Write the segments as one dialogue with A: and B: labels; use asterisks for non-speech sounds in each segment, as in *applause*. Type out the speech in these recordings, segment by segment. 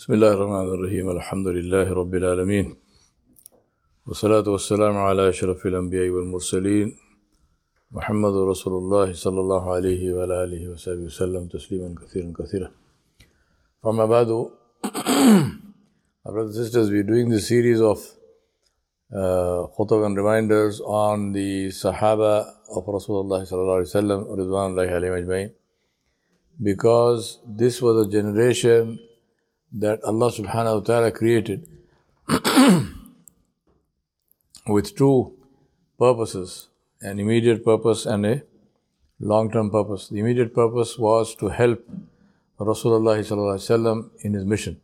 A: بسم الله الرحمن الرحيم الحمد لله رب العالمين والصلاة والسلام على أشرف الأنبياء والمرسلين محمد رسول الله صلى الله عليه وعلى آله وصحبه وسلم تسليما كثيرا كثيرا فما بعد brothers and sisters we are doing the series of uh, خطب and reminders on the sahaba of رسول الله صلى الله عليه وسلم رضوان الله عليهم أجمعين because this was a generation that Allah subhanahu wa ta'ala created *clears throat* with two purposes an immediate purpose and a long term purpose. The immediate purpose was to help Rasulullah in his mission.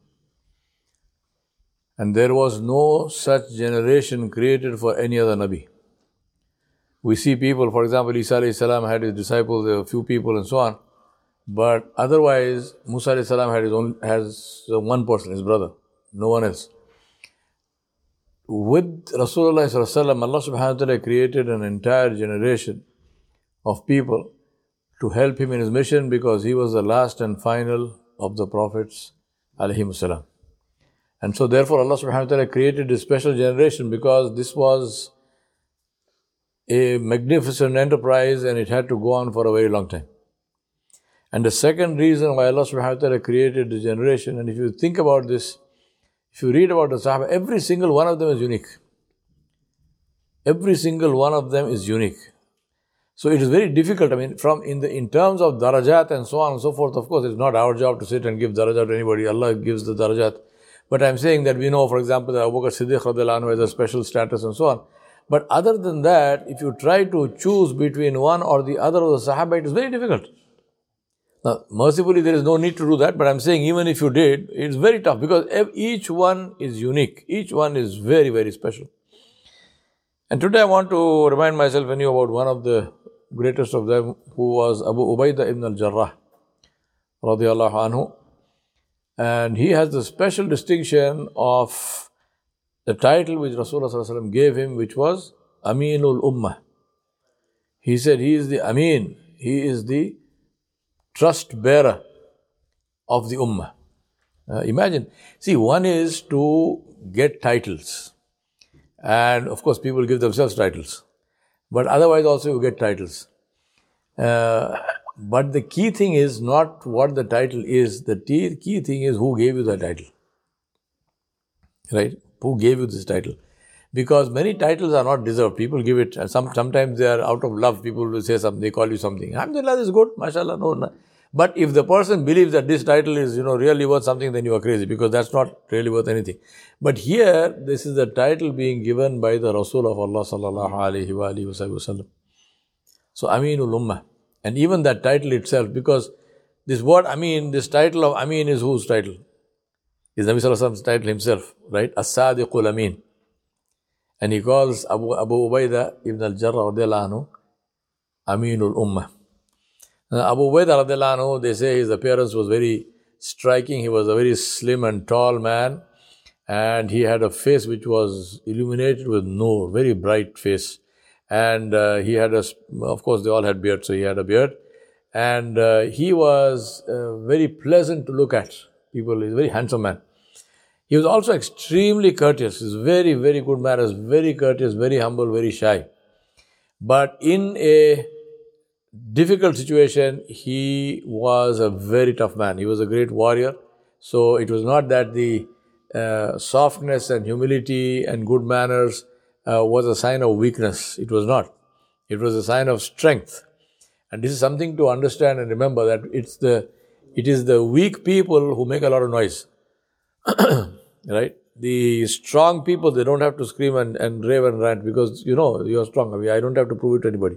A: And there was no such generation created for any other Nabi. We see people, for example, Isa had his disciples, a few people and so on. But otherwise, Musa salam had his own has one person, his brother, no one else. With Rasulullah Allah subhanahu wa ta'ala created an entire generation of people to help him in his mission because he was the last and final of the prophets. And so therefore Allah subhanahu wa ta'ala created a special generation because this was a magnificent enterprise and it had to go on for a very long time. And the second reason why Allah subhanahu wa ta'ala created the generation, and if you think about this, if you read about the Sahaba, every single one of them is unique. Every single one of them is unique. So it is very difficult. I mean, from in the in terms of darajat and so on and so forth, of course, it's not our job to sit and give darajat to anybody. Allah gives the darajat. But I'm saying that we know, for example, that Abu Bakr Siddiq has a special status and so on. But other than that, if you try to choose between one or the other of the Sahaba, it is very difficult. Now, mercifully, there is no need to do that, but I'm saying even if you did, it's very tough because each one is unique. Each one is very, very special. And today I want to remind myself and you about one of the greatest of them who was Abu Ubaidah ibn al-Jarrah radiallahu anhu. And he has the special distinction of the title which Rasulullah gave him, which was Aminul Ummah. He said he is the Amin, he is the trust bearer of the Ummah. Uh, imagine, see, one is to get titles. And of course, people give themselves titles. But otherwise, also, you get titles. Uh, but the key thing is not what the title is, the key thing is who gave you the title. Right? Who gave you this title? Because many titles are not deserved. People give it, and some, sometimes they are out of love. People will say something, they call you something. Alhamdulillah, is good, mashallah, no, no. But if the person believes that this title is, you know, really worth something, then you are crazy because that's not really worth anything. But here, this is the title being given by the Rasul of Allah sallallahu alaihi wasallam. So Aminul Ummah. And even that title itself, because this word Amin, this title of Amin is whose title? Is Nabi Sallallahu title himself, right? As-Sadiqul Amin. And he calls Abu, Abu Ubaidah ibn al-Jarrah radiallahu anhu Aminul Ummah. Abu Ubaidah radiallahu they say his appearance was very striking. He was a very slim and tall man. And he had a face which was illuminated with nur, very bright face. And uh, he had a, of course, they all had beards, so he had a beard. And uh, he was uh, very pleasant to look at. People, he's a very handsome man. He was also extremely courteous. He's very, very good manners, very courteous, very humble, very shy. But in a difficult situation, he was a very tough man. He was a great warrior. So it was not that the uh, softness and humility and good manners uh, was a sign of weakness. It was not. It was a sign of strength. And this is something to understand and remember that it's the it is the weak people who make a lot of noise. *clears throat* right? The strong people they don't have to scream and, and rave and rant because you know you're strong. I mean I don't have to prove it to anybody.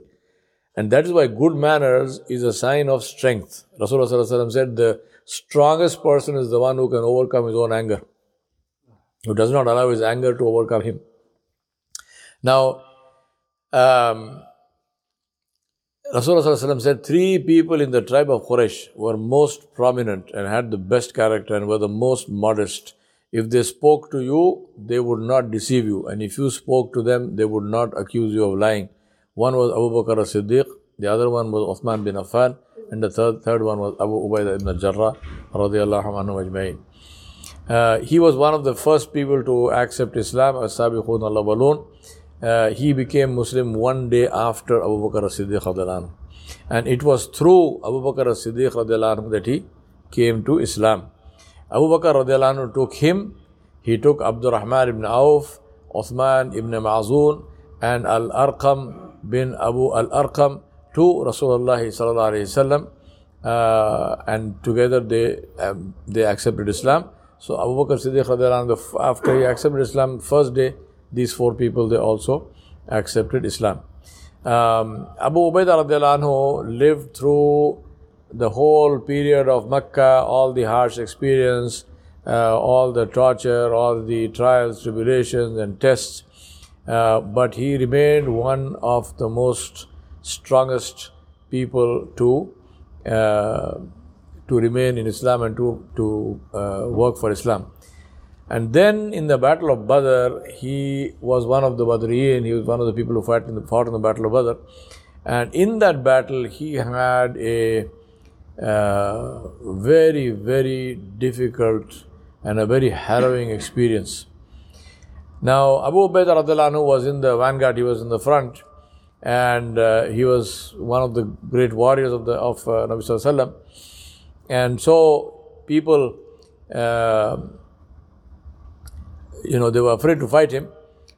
A: And that is why good manners is a sign of strength. Rasulullah said the strongest person is the one who can overcome his own anger, who does not allow his anger to overcome him. Now, um, Rasulullah said three people in the tribe of Quraysh were most prominent and had the best character and were the most modest. If they spoke to you, they would not deceive you. And if you spoke to them, they would not accuse you of lying. One was Abu Bakr as-Siddiq, the other one was Uthman bin Affan, and the third, third one was Abu Ubaidah ibn al-Jarrah radiallahu anhu ajma'in. Uh, he was one of the first people to accept Islam, as-sabiqun al uh, He became Muslim one day after Abu Bakr as-Siddiq And it was through Abu Bakr as-Siddiq that he came to Islam. Abu Bakr radiallahu took him, he took Abdurrahman ibn Auf, Uthman ibn Ma'zun, and Al Arqam bin Abu Al Arqam to Rasulullah sallallahu alaihi wasallam, uh, and together they um, they accepted Islam. So Abu Bakr Siddiq after he accepted Islam, first day these four people they also accepted Islam. Um, Abu Ubaidah lived through the whole period of Mecca, all the harsh experience, uh, all the torture, all the trials, tribulations, and tests. Uh, but he remained one of the most strongest people to uh, to remain in Islam and to to uh, work for Islam. And then in the Battle of Badr, he was one of the Badriyin. He was one of the people who fought in the, fought in the Battle of Badr. And in that battle, he had a uh, very, very difficult and a very harrowing experience. Now, Abu Ubaidah was in the vanguard, he was in the front, and uh, he was one of the great warriors of the of uh, Nabi Sallallahu And so, people, uh, you know, they were afraid to fight him.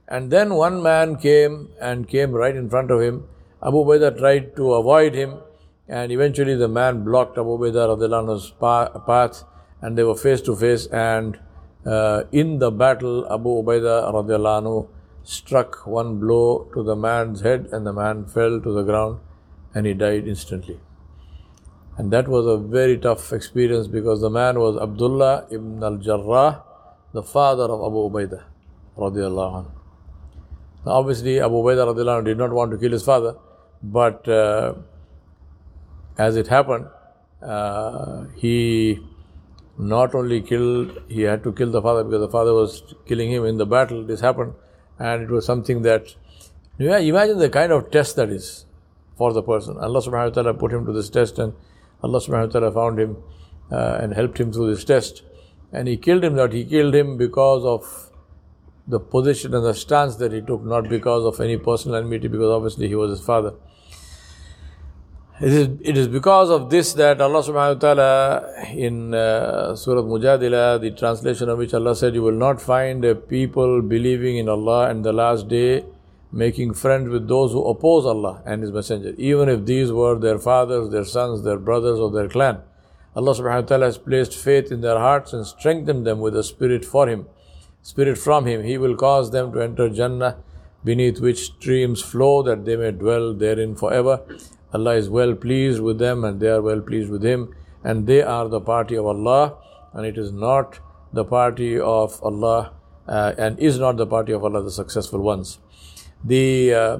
A: And then one man came and came right in front of him. Abu Ubaidah tried to avoid him, and eventually the man blocked Abu Ubaidah path and they were face to face. And uh, in the battle, Abu Ubaidah radiallahu struck one blow to the man's head, and the man fell to the ground and he died instantly. And that was a very tough experience because the man was Abdullah ibn al Jarrah, the father of Abu Ubaidah. Radiallahu now, obviously, Abu Ubaidah radiallahu did not want to kill his father, but uh, as it happened, uh, he not only killed, he had to kill the father because the father was killing him in the battle. This happened, and it was something that, yeah, imagine the kind of test that is for the person. Allah subhanahu wa ta'ala put him to this test, and Allah subhanahu wa ta'ala found him uh, and helped him through this test. And he killed him, that he killed him because of the position and the stance that he took, not because of any personal enmity, because obviously he was his father. It is, it is because of this that Allah subhanahu wa ta'ala in uh, Surah Mujadila, the translation of which Allah said, You will not find a people believing in Allah and the last day making friends with those who oppose Allah and His Messenger, even if these were their fathers, their sons, their brothers, or their clan. Allah subhanahu wa ta'ala has placed faith in their hearts and strengthened them with a spirit for Him, spirit from Him. He will cause them to enter Jannah, beneath which streams flow, that they may dwell therein forever. Allah is well pleased with them and they are well pleased with Him, and they are the party of Allah, and it is not the party of Allah, uh, and is not the party of Allah the successful ones. The uh,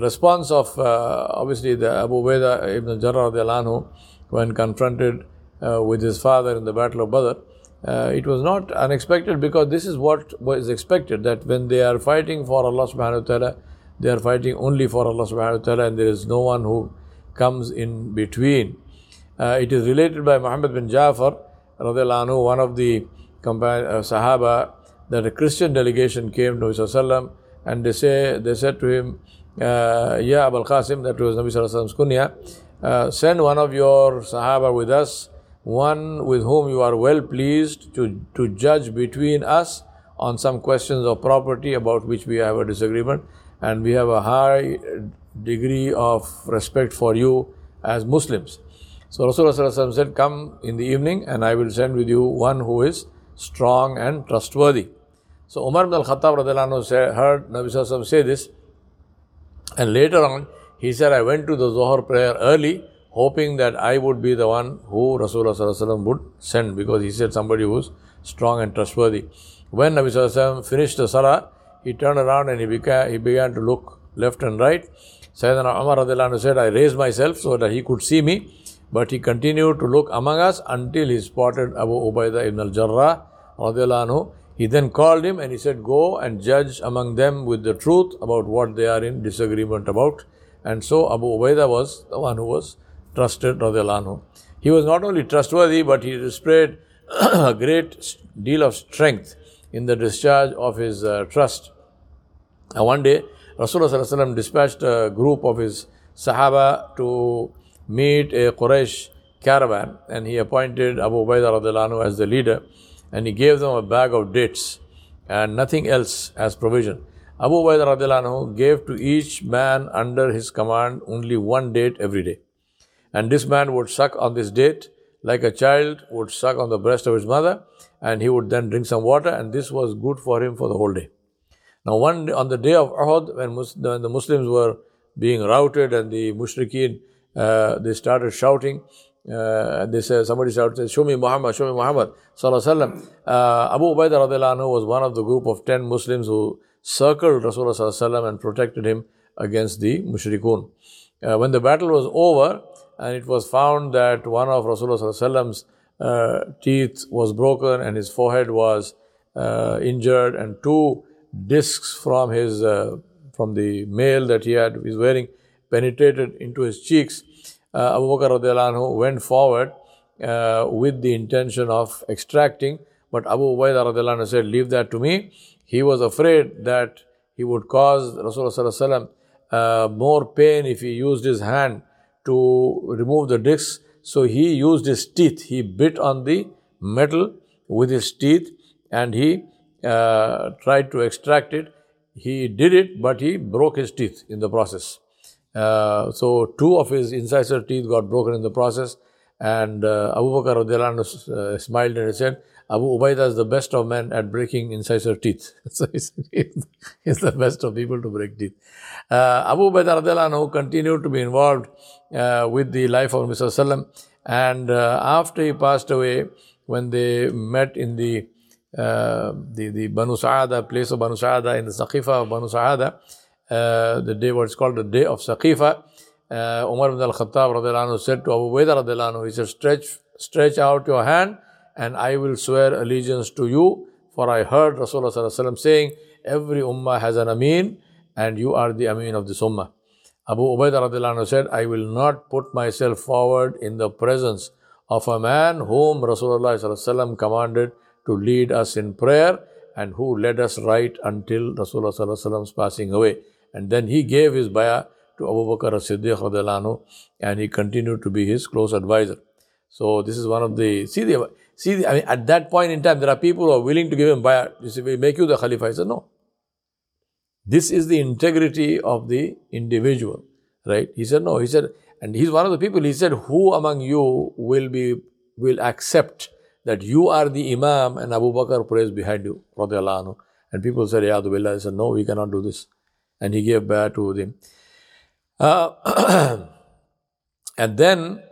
A: response of uh, obviously the Abu Ubaidah ibn Jarrah anhu, when confronted uh, with his father in the Battle of Badr, uh, it was not unexpected because this is what was expected that when they are fighting for Allah subhanahu wa ta'ala, they are fighting only for Allah subhanahu wa ta'ala and there is no one who comes in between. Uh, it is related by Muhammad bin Ja'far, anhu, one of the uh, Sahaba, that a Christian delegation came to Nabi and they say they said to him, uh, Ya Abul Qasim, that was Nabi Sallallahu kunya, uh, send one of your Sahaba with us, one with whom you are well pleased to, to judge between us on some questions of property about which we have a disagreement and we have a high degree of respect for you as Muslims. So Rasulullah said, Come in the evening and I will send with you one who is strong and trustworthy. So Umar ibn al Khattab heard Nabi say this, and later on he said, I went to the Zohar prayer early, hoping that I would be the one who Rasulullah would send because he said somebody who was strong and trustworthy. When Nabi finished the Salah, he turned around and he began, he began to look left and right. Sayyidina Umar said, I raised myself so that he could see me, but he continued to look among us until he spotted Abu Ubaidah ibn al-Jarrah He then called him and he said, Go and judge among them with the truth about what they are in disagreement about. And so Abu Ubaidah was the one who was trusted. He was not only trustworthy, but he displayed *clears throat* a great deal of strength in the discharge of his uh, trust. Uh, one day, Rasulullah dispatched a group of his Sahaba to meet a Quraysh caravan and he appointed Abu Ubaidah as the leader and he gave them a bag of dates and nothing else as provision. Abu Ubaidah gave to each man under his command only one date every day. And this man would suck on this date like a child would suck on the breast of his mother, and he would then drink some water, and this was good for him for the whole day. Now, one on the day of Uhud, when, Mus- when the Muslims were being routed and the mushrikeen, uh, they started shouting, uh, they said, somebody shouted, Show me Muhammad, show me Muhammad. Sallallahu uh, Abu Ubaidah anhu was one of the group of 10 Muslims who circled Rasulullah and protected him against the mushrikun. Uh, when the battle was over, and it was found that one of Rasulullah's uh, teeth was broken and his forehead was uh, injured, and two discs from his uh, from the mail that he had is wearing penetrated into his cheeks. Uh, Abu Bakr anhu went forward uh, with the intention of extracting, but Abu Ubaidah anhu said, "Leave that to me." He was afraid that he would cause Rasulullah uh, more pain if he used his hand to remove the discs. So he used his teeth. He bit on the metal with his teeth and he uh, tried to extract it. He did it, but he broke his teeth in the process. Uh, so two of his incisor teeth got broken in the process. And uh, Abu Bakr uh, smiled and said, Abu Ubaidah is the best of men at breaking incisor teeth. *laughs* so he's, he's, the best of people to break teeth. Uh, Abu Ubaidah continued to be involved uh, with the life of Mr. Sallam. And uh, after he passed away, when they met in the the, the Banu Sa'ada, place of Banu Sa'ada, in the Saqifa of Banu Sa'ada, uh, the day what is called the day of Saqifa, uh, Umar ibn al-Khattab said to Abu Ubaidah he said, stretch, stretch out your hand and I will swear allegiance to you. For I heard Rasulullah saying, every ummah has an ameen and you are the ameen of this ummah. Abu Ubaidah said, I will not put myself forward in the presence of a man whom Rasulullah commanded to lead us in prayer and who led us right until Rasulullah's passing away. And then he gave his bayah to Abu Bakr as-Siddiq and he continued to be his close advisor. So this is one of the, see the, see the, I mean, at that point in time, there are people who are willing to give him bayah. You see, we make you the Khalifa. He said, no. This is the integrity of the individual, right? He said, no. He said, and he's one of the people. He said, who among you will be will accept that you are the Imam and Abu Bakr prays behind you, anhu. And people said, Ya Billah. He said, no, we cannot do this. And he gave bayah to them. Uh, *clears throat* and then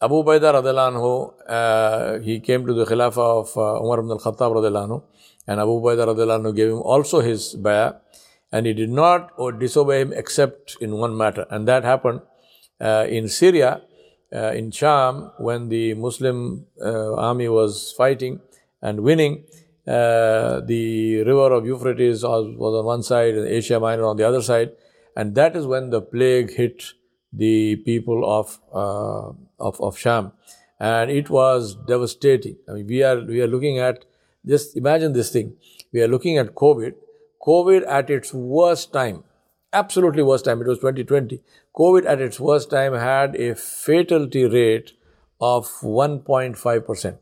A: Abu Ubaidah anhu, uh, he came to the Khilafah of uh, Umar ibn al-Khattab anhu, and Abu Ubaidah anhu gave him also his bayah and he did not disobey him except in one matter, and that happened uh, in Syria, uh, in Sham, when the Muslim uh, army was fighting and winning. Uh, the river of Euphrates was, on one side and Asia Minor on the other side, and that is when the plague hit the people of uh, of, of Sham, and it was devastating. I mean, we are we are looking at just imagine this thing. We are looking at COVID COVID at its worst time, absolutely worst time, it was 2020. COVID at its worst time had a fatality rate of 1.5%,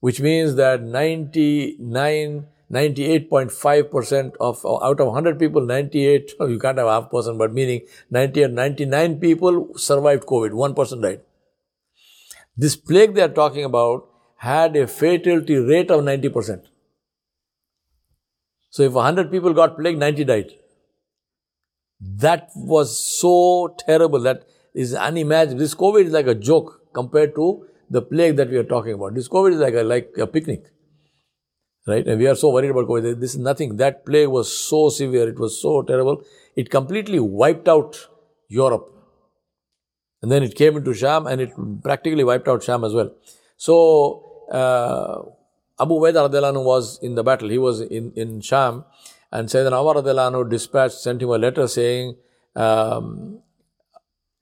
A: which means that 99, 98.5% of out of 100 people, 98, *laughs* you can't have half percent, but meaning 98, 99 people survived COVID, one person died. This plague they are talking about had a fatality rate of 90%. So if 100 people got plague, 90 died. That was so terrible. That is unimaginable. This COVID is like a joke compared to the plague that we are talking about. This COVID is like a, like a picnic. Right? And we are so worried about COVID. This is nothing. That plague was so severe. It was so terrible. It completely wiped out Europe. And then it came into Sham and it practically wiped out Sham as well. So, uh, Abu Ubaidah was in the battle. He was in, in Sham. And Sayyidina Umar radiallahu dispatched, sent him a letter saying, um,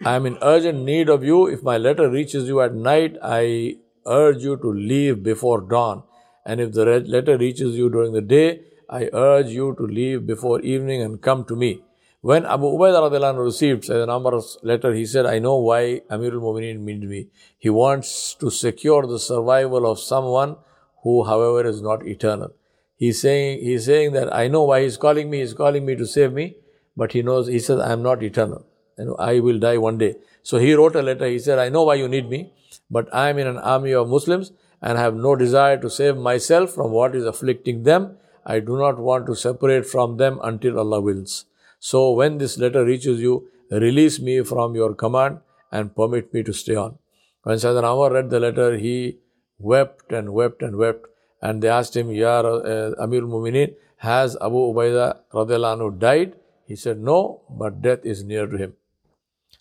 A: I am in urgent need of you. If my letter reaches you at night, I urge you to leave before dawn. And if the letter reaches you during the day, I urge you to leave before evening and come to me. When Abu Ubaidah received Sayyidina Umar's letter, he said, I know why Amirul Mumineen means me. He wants to secure the survival of someone who, however, is not eternal. He's saying, he's saying that I know why he's calling me, he's calling me to save me, but he knows, he says, I am not eternal. Know, I will die one day. So he wrote a letter, he said, I know why you need me, but I am in an army of Muslims and have no desire to save myself from what is afflicting them. I do not want to separate from them until Allah wills. So when this letter reaches you, release me from your command and permit me to stay on. When Sayyidina Umar read the letter, he wept and wept and wept and they asked him, Ya uh, Amir Mumineen, has Abu Ubaidah radiallahu died? He said, No, but death is near to him.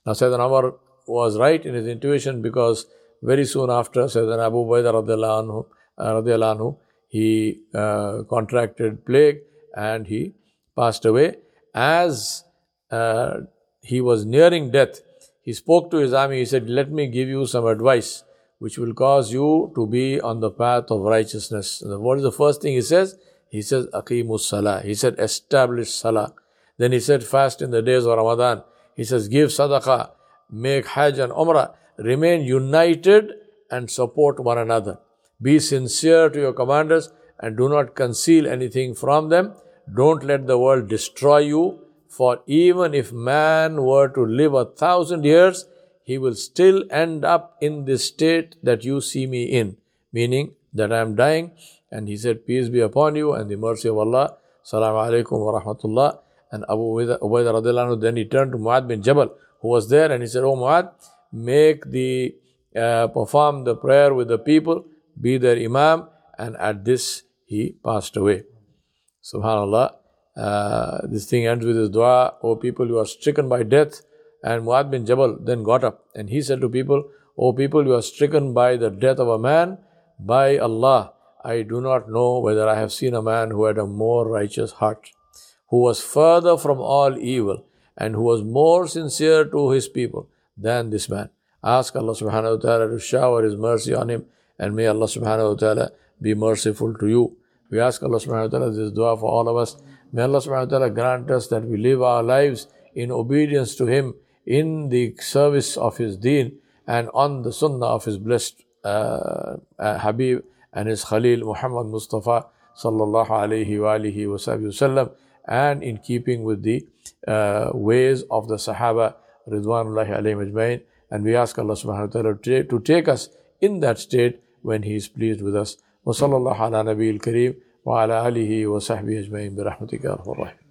A: Now Sayyidina Umar was right in his intuition because very soon after Sayyidina Abu Ubaidah uh, radiallahu he uh, contracted plague and he passed away. As uh, he was nearing death, he spoke to his army. He said, Let me give you some advice which will cause you to be on the path of righteousness. What is the first thing he says? He says, Aqimus Salah. He said, establish Salah. Then he said, fast in the days of Ramadan. He says, give Sadaqah, make Hajj and Umrah. Remain united and support one another. Be sincere to your commanders and do not conceal anything from them. Don't let the world destroy you. For even if man were to live a thousand years, he will still end up in this state that you see me in, meaning that I am dying. And he said, Peace be upon you and the mercy of Allah. Salaam alaikum wa rahmatullah. And Abu Ubaidah radiallahu then he turned to Muad bin Jabal, who was there, and he said, Oh Muad, make the, uh, perform the prayer with the people, be their Imam. And at this, he passed away. Subhanallah. Uh, this thing ends with his dua, O people who are stricken by death, and Muad bin Jabal then got up and he said to people, O people, you are stricken by the death of a man. By Allah, I do not know whether I have seen a man who had a more righteous heart, who was further from all evil, and who was more sincere to his people than this man. Ask Allah subhanahu wa ta'ala to shower His mercy on him, and may Allah subhanahu wa ta'ala be merciful to you. We ask Allah subhanahu wa ta'ala this dua for all of us. May Allah subhanahu wa ta'ala grant us that we live our lives in obedience to Him in the service of his deen and on the sunnah of his blessed uh, uh, Habib and his Khalil Muhammad Mustafa sallallahu alayhi wa alihi wasallam and in keeping with the uh, ways of the Sahaba Ridwanullahi alayhi ajmain and we ask Allah subhanahu wa ta'ala to take us in that state when He is pleased with us. وصلى الله على نبي الكريم وعلى آله وصحبه أجمعين برحمتك يا